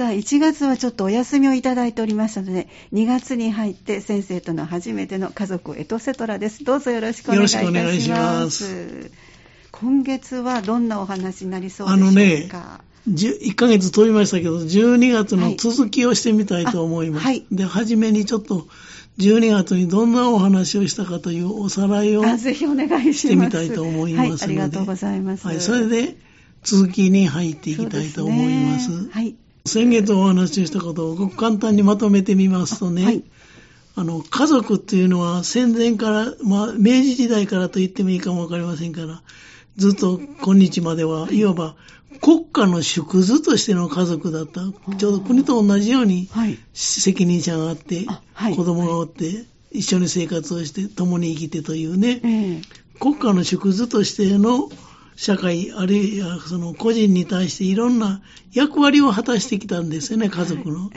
さあ、1月はちょっとお休みをいただいておりましたので、2月に入って先生との初めての家族エトセトラです。どうぞよろしくお願いいたします。よろしくお願いします。今月はどんなお話になりそうでしょうか？あのね、1ヶ月飛びましたけど、12月の続きをしてみたいと思います。はい、で、初めにちょっと、12月にどんなお話をしたかというおさらいをぜひお願いしてみたいと思いますので、はい、ありがとうございます。はい、それで続きに入っていきたいと思います。すね、はい、先月お話ししたことをごく簡単にまとめてみますとね、はい、あの家族っていうのは戦前から、まあ、明治時代からと言ってもいいかもわかりませんから、ずっと今日まではいわば国家の縮図としての家族だった。ちょうど国と同じように責任者があって、子供がおって、一緒に生活をして共に生きてというね、国家の縮図としての社会、あるいはその個人に対していろんな役割を果たしてきたんですよね、家族の。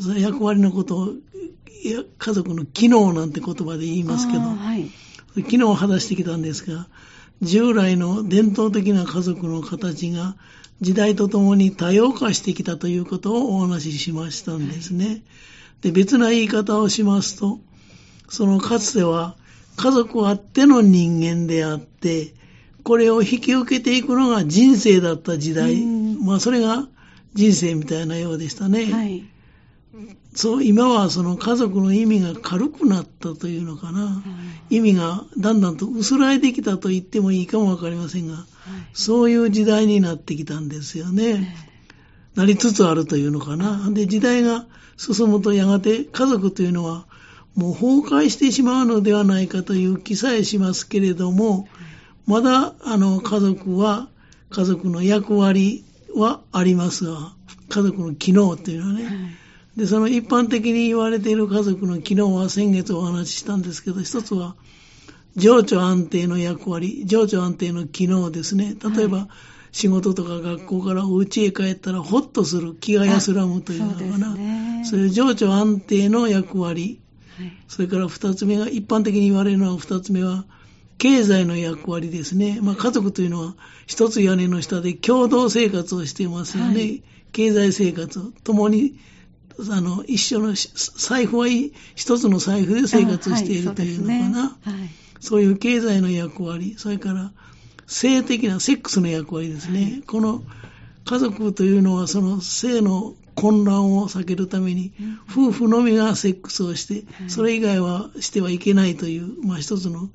その役割のことを、家族の機能なんて言葉で言いますけど、機能を果たしてきたんですが、従来の伝統的な家族の形が時代とともに多様化してきたということをお話ししましたんですね。で別な言い方をしますと、そのかつては家族あっての人間であって、これを引き受けていくのが人生だった時代、まあそれが人生みたいなようでしたね。はいそう、今はその家族の意味が軽くなったというのかな。意味がだんだんと薄らいできたと言ってもいいかもわかりませんが、はい、そういう時代になってきたんですよね。なりつつあるというのかな。で、時代が進むとやがて家族というのはもう崩壊してしまうのではないかという気さえしますけれども、まだあの家族は、家族の役割はありますが、家族の機能というのはね、はいで、その一般的に言われている家族の機能は先月お話ししたんですけど、一つは、情緒安定の役割、情緒安定の機能ですね。例えば、はい、仕事とか学校からお家へ帰ったらほっとする、気が安らむというのかな。そうね、そういう情緒安定の役割。はい、それから二つ目が、一般的に言われるのは二つ目は、経済の役割ですね。まあ家族というのは一つ屋根の下で共同生活をしていますよね。はい、経済生活、共にあの、一緒の、財布は一つの財布で生活しているというのかな。そうねはい、そういう経済の役割、それから性的なセックスの役割ですね。はい、この家族というのはその性の混乱を避けるために、夫婦のみがセックスをして、それ以外はしてはいけないという、まあ一つの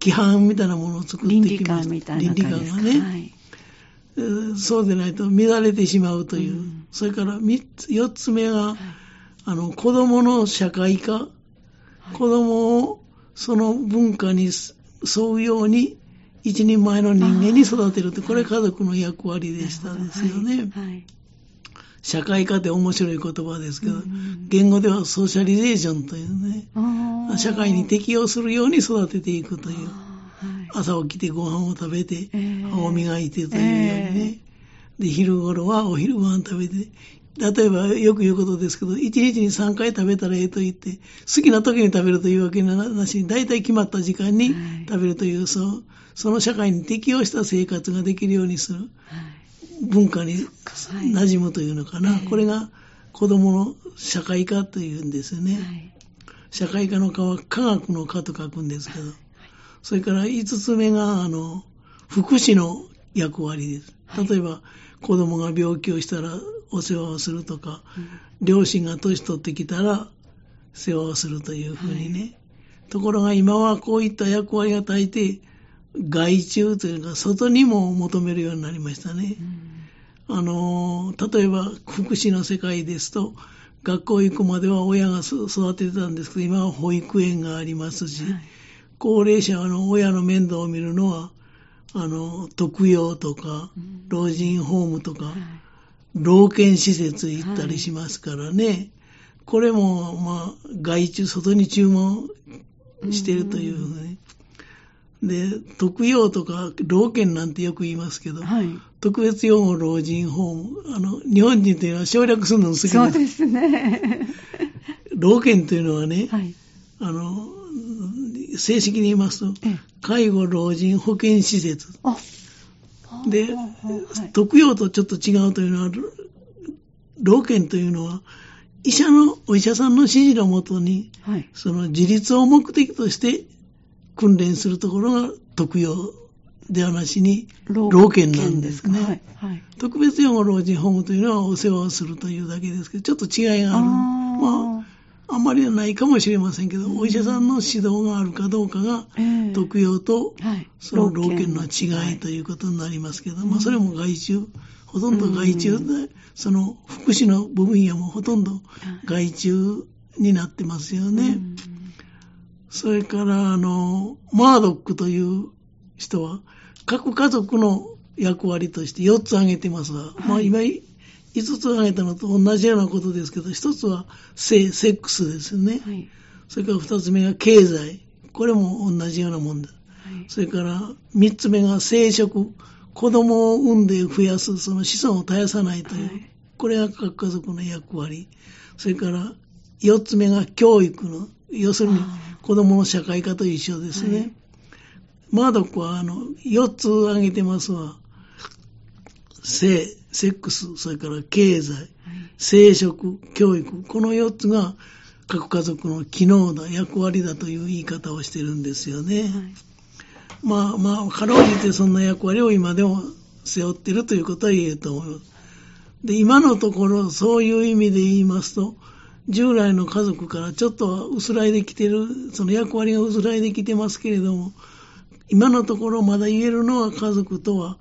規範みたいなものを作ってきました。倫理観がね。はいそうでないと乱れてしまうという。うん、それから三つ、四つ目が、はい、あの、子供の社会化。はい、子供をその文化に沿うように一人前の人間に育てるって、これ家族の役割でしたですよね。はい、社会科って面白い言葉ですけど、うん、言語ではソーシャリゼーションというね、社会に適応するように育てていくという。朝起きてご飯を食べて、歯を磨いてというようにね。で、昼頃はお昼ご飯食べて、例えばよく言うことですけど、1日に3回食べたらええと言って、好きな時に食べるというわけなしに、大体決まった時間に食べるという、そう、その社会に適応した生活ができるようにする。文化に馴染むというのかな。これが子供の社会科というんですよね。社会科の科は科学の科と書くんですけど。それから5つ目が、あの、福祉の役割です。例えば、はい、子供が病気をしたらお世話をするとか、うん、両親が年取ってきたら世話をするというふうにね。はい、ところが今はこういった役割が大抵、外注というか、外にも求めるようになりましたね。うん、あの、例えば、福祉の世界ですと、学校行くまでは親が育ててたんですけど、今は保育園がありますし、はい高齢者の親の面倒を見るのは、あの、特養とか、老人ホームとか、老犬施設行ったりしますからね。これも、まあ、外注、外に注文してるというね。で、特養とか、老犬なんてよく言いますけど、はい、特別養護老人ホーム、あの、日本人というのは省略するの好き。そうですね。老犬というのはね、はい、あの、正式に言いますと、介護老人保健施設。で、特養とちょっと違うというのは、老犬というのは、医者の、お医者さんの指示のもとに、はい、その自立を目的として訓練するところが特養ではなしに、老犬なんですね。はいはい、特別養護老人ホームというのはお世話をするというだけですけど、ちょっと違いがある。あまあ、あんまりないかもしれませんけど、お医者さんの指導があるかどうかが、特養と、その老犬の違いということになりますけど、まあ、それも外注、ほとんど外注で、その福祉の部分やもほとんど外注になってますよね。それから、あの、マードックという人は、各家族の役割として4つ挙げてますが、はい、まあ今5つ挙げたのと同じようなことですけど、1つは性、セックスですよね。はい、それから2つ目が経済。これも同じようなもんだ。はい、それから3つ目が生殖。子供を産んで増やす、その子孫を絶やさないという、はい、これが各家族の役割。それから4つ目が教育の、要するに子供の社会化と一緒ですね。はい、マードックはあの4つ挙げてますわ。性、セックス、それから経済、はい、生殖、教育、この4つが各家族の機能だ、役割だという言い方をしてるんですよね。まあまあ、かろうじてそんな役割を今でも背負っているということは言えると思います。で、今のところ、そういう意味で言いますと、従来の家族からちょっと薄らいできてる、その役割が薄らいできてますけれども、今のところまだ言えるのは家族とは、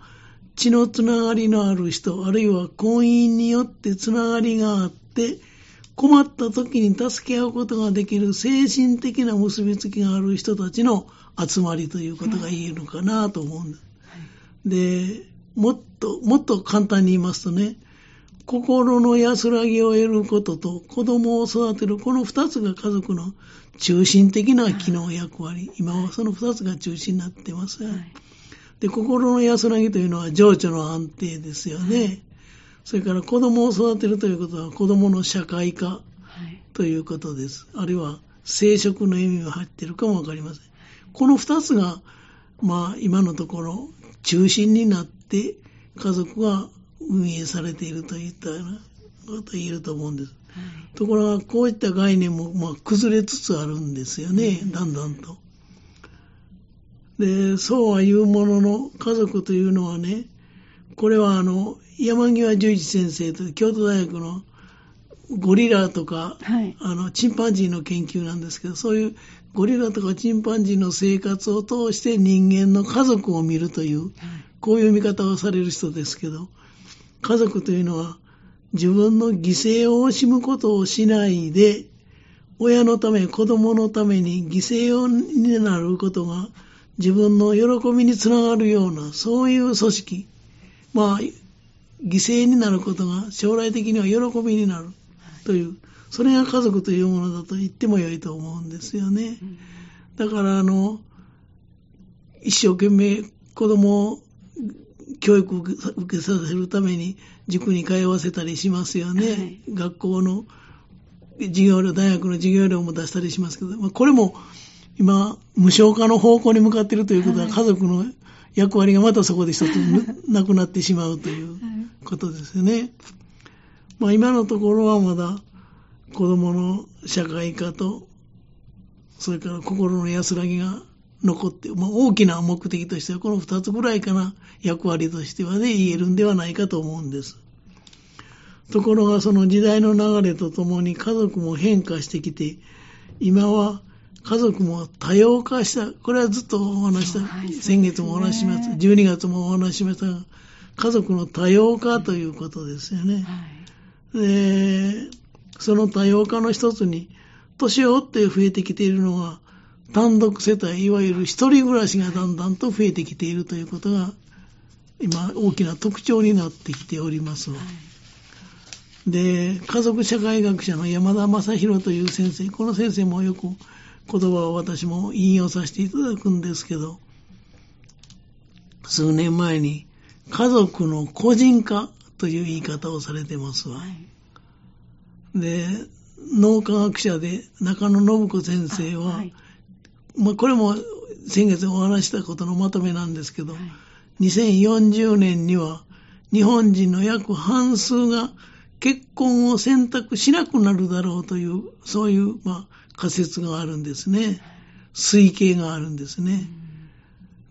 血のつながりのある人、あるいは婚姻によってつながりがあって、困った時に助け合うことができる精神的な結びつきがある人たちの集まりということが言えるのかなと思うんです。で、もっと、もっと簡単に言いますとね、心の安らぎを得ることと子供を育てる、この二つが家族の中心的な機能役割。今はその二つが中心になってます。で、心の安らぎというのは情緒の安定ですよね。それから子供を育てるということは子供の社会化ということです。あるいは生殖の意味が入っているかもわかりません。この二つが、まあ、今のところ中心になって家族が運営されているといったようなこと言えると思うんです。はい、ところが、こういった概念も、まあ、崩れつつあるんですよね、だんだんと。で、そうは言うものの、家族というのはね、これはあの、山際十一先生と京都大学のゴリラとか、はい、あの、チンパンジーの研究なんですけど、そういうゴリラとかチンパンジーの生活を通して人間の家族を見るという、こういう見方をされる人ですけど、家族というのは自分の犠牲を惜しむことをしないで、親のため、子供のために犠牲になることが自分の喜びにつながるような、そういう組織。まあ、犠牲になることが将来的には喜びになるという、それが家族というものだと言ってもよいと思うんですよね。だからあの、一生懸命子供を教育を受けさせるために塾に通わせたりしますよね。はい、学校の授業料、大学の授業料も出したりしますけど、まあ、これも今、無償化の方向に向かっているということは、家族の役割がまたそこで一つ なくなってしまうということですよね。まあ、今のところはまだ子供の社会化と、それから心の安らぎが残って、まあ、大きな目的としてはこの二つぐらいかな、役割としてはね、言えるんではないかと思うんです。ところがその時代の流れとともに家族も変化してきて、今は家族も多様化した。これはずっとお話した。はい、先月もお話しました。12月もお話しましたが、家族の多様化ということですよね。はい、で、その多様化の一つに、年を追って増えてきているのは、単独世帯、いわゆる一人暮らしがだんだんと増えてきているということが、今、大きな特徴になってきております。はい、で、家族社会学者の山田正宏という先生、この先生もよく言葉を私も引用させていただくんですけど、数年前に家族の個人化という言い方をされてますわ。はい、で、脳科学者で中野信子先生は、はい、まあ、これも先月お話したことのまとめなんですけど、はい、2040年には日本人の約半数が結婚を選択しなくなるだろうという、そういう、まあ、仮説があるんですね。推計があるんですね。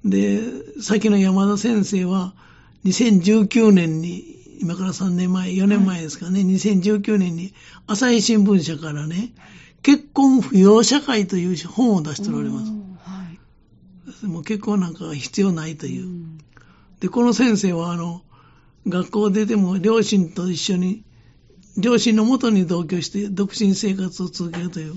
で、先の山田先生は、2019年に、今から3年前、4年前ですかね、はい、2019年に朝日新聞社からね、結婚不要社会という本を出しておられます。はい、もう結婚なんかは必要ないという。うで、この先生は、あの、学校出ても両親と一緒に、両親のもとに同居して独身生活を続けるという、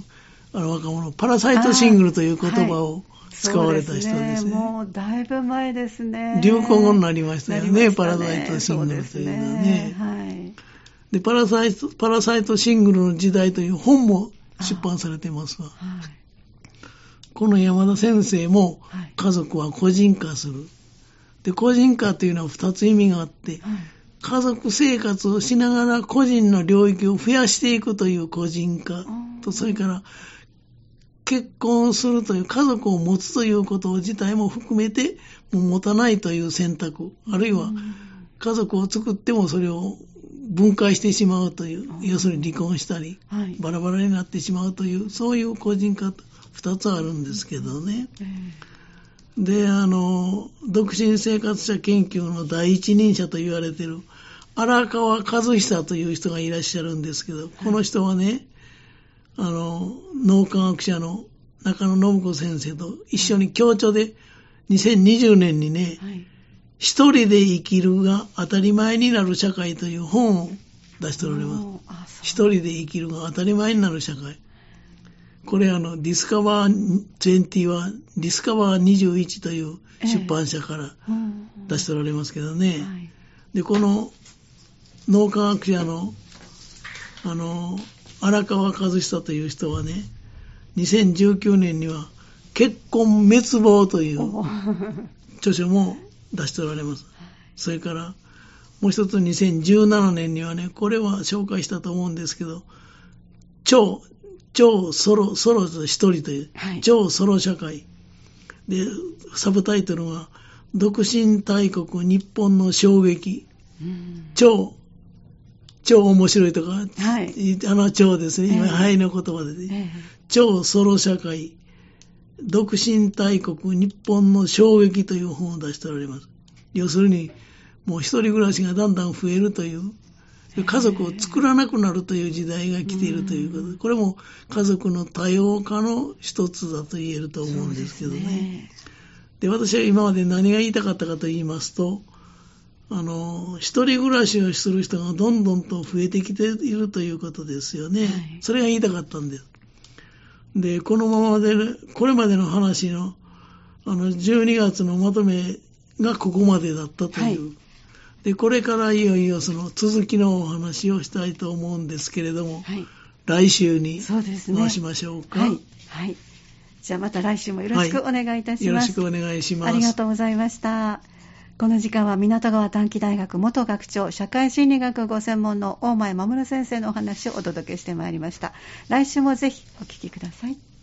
あの若者、パラサイトシングルという言葉を使われた人ですね。すねもうだいぶ前ですね。流行語になりましたよね、ねパラサイトシングルというのはね。ねはい、でパラサイト、パラサイトシングルの時代という本も出版されてますわ。はい、この山田先生も、家族は個人化する。で、個人化というのは二つ意味があって、家族生活をしながら個人の領域を増やしていくという個人化と、それから結婚するという家族を持つということ自体も含めて、もう持たないという選択、あるいは家族を作ってもそれを分解してしまうという、要するに離婚したり、バラバラになってしまうという、そういう個人化、二つあるんですけどね。で、あの、独身生活者研究の第一人者と言われている荒川和久という人がいらっしゃるんですけど、この人はね、あの、脳科学者の中野信子先生と一緒に共著で2020年にね、一、はい、人で生きるが当たり前になる社会という本を出しておられます。一人で生きるが当たり前になる社会。これあの、ディスカバー21、ディスカバー21という出版社から出しておられますけどね。で、この脳科学者の、あの、荒川和久という人はね、2019年には結婚滅亡という著書も出しておられます。それから、もう一つ2017年にはね、これは紹介したと思うんですけど、超、超ソロ、ソロ一人という、はい、超ソロ社会。で、サブタイトルは、独身大国日本の衝撃。超超面白いとか、はい、あの超ですね、今、えー、はいの言葉でね、えー、超ソロ社会、独身大国日本の衝撃という本を出しておられます。要するに、もう一人暮らしがだんだん増えるという、家族を作らなくなるという時代が来ているということで、これも家族の多様化の一つだと言えると思うんですけどね。で、私は今まで何が言いたかったかと言いますと、あの、一人暮らしをする人がどんどんと増えてきているということですよね。はい、それが言いたかったんです。で、このままで、これまでの話の、あの、12月のまとめがここまでだったという。はい、で、これからいよいよその続きのお話をしたいと思うんですけれども、はい、来週に回しましょうか？はい。はい。じゃあまた来週もよろしくお願いいたします。よろしくお願いします。ありがとうございました。この時間は港川短期大学元学長社会心理学ご専門の大前守先生のお話をお届けしてまいりました。来週もぜひお聞きください。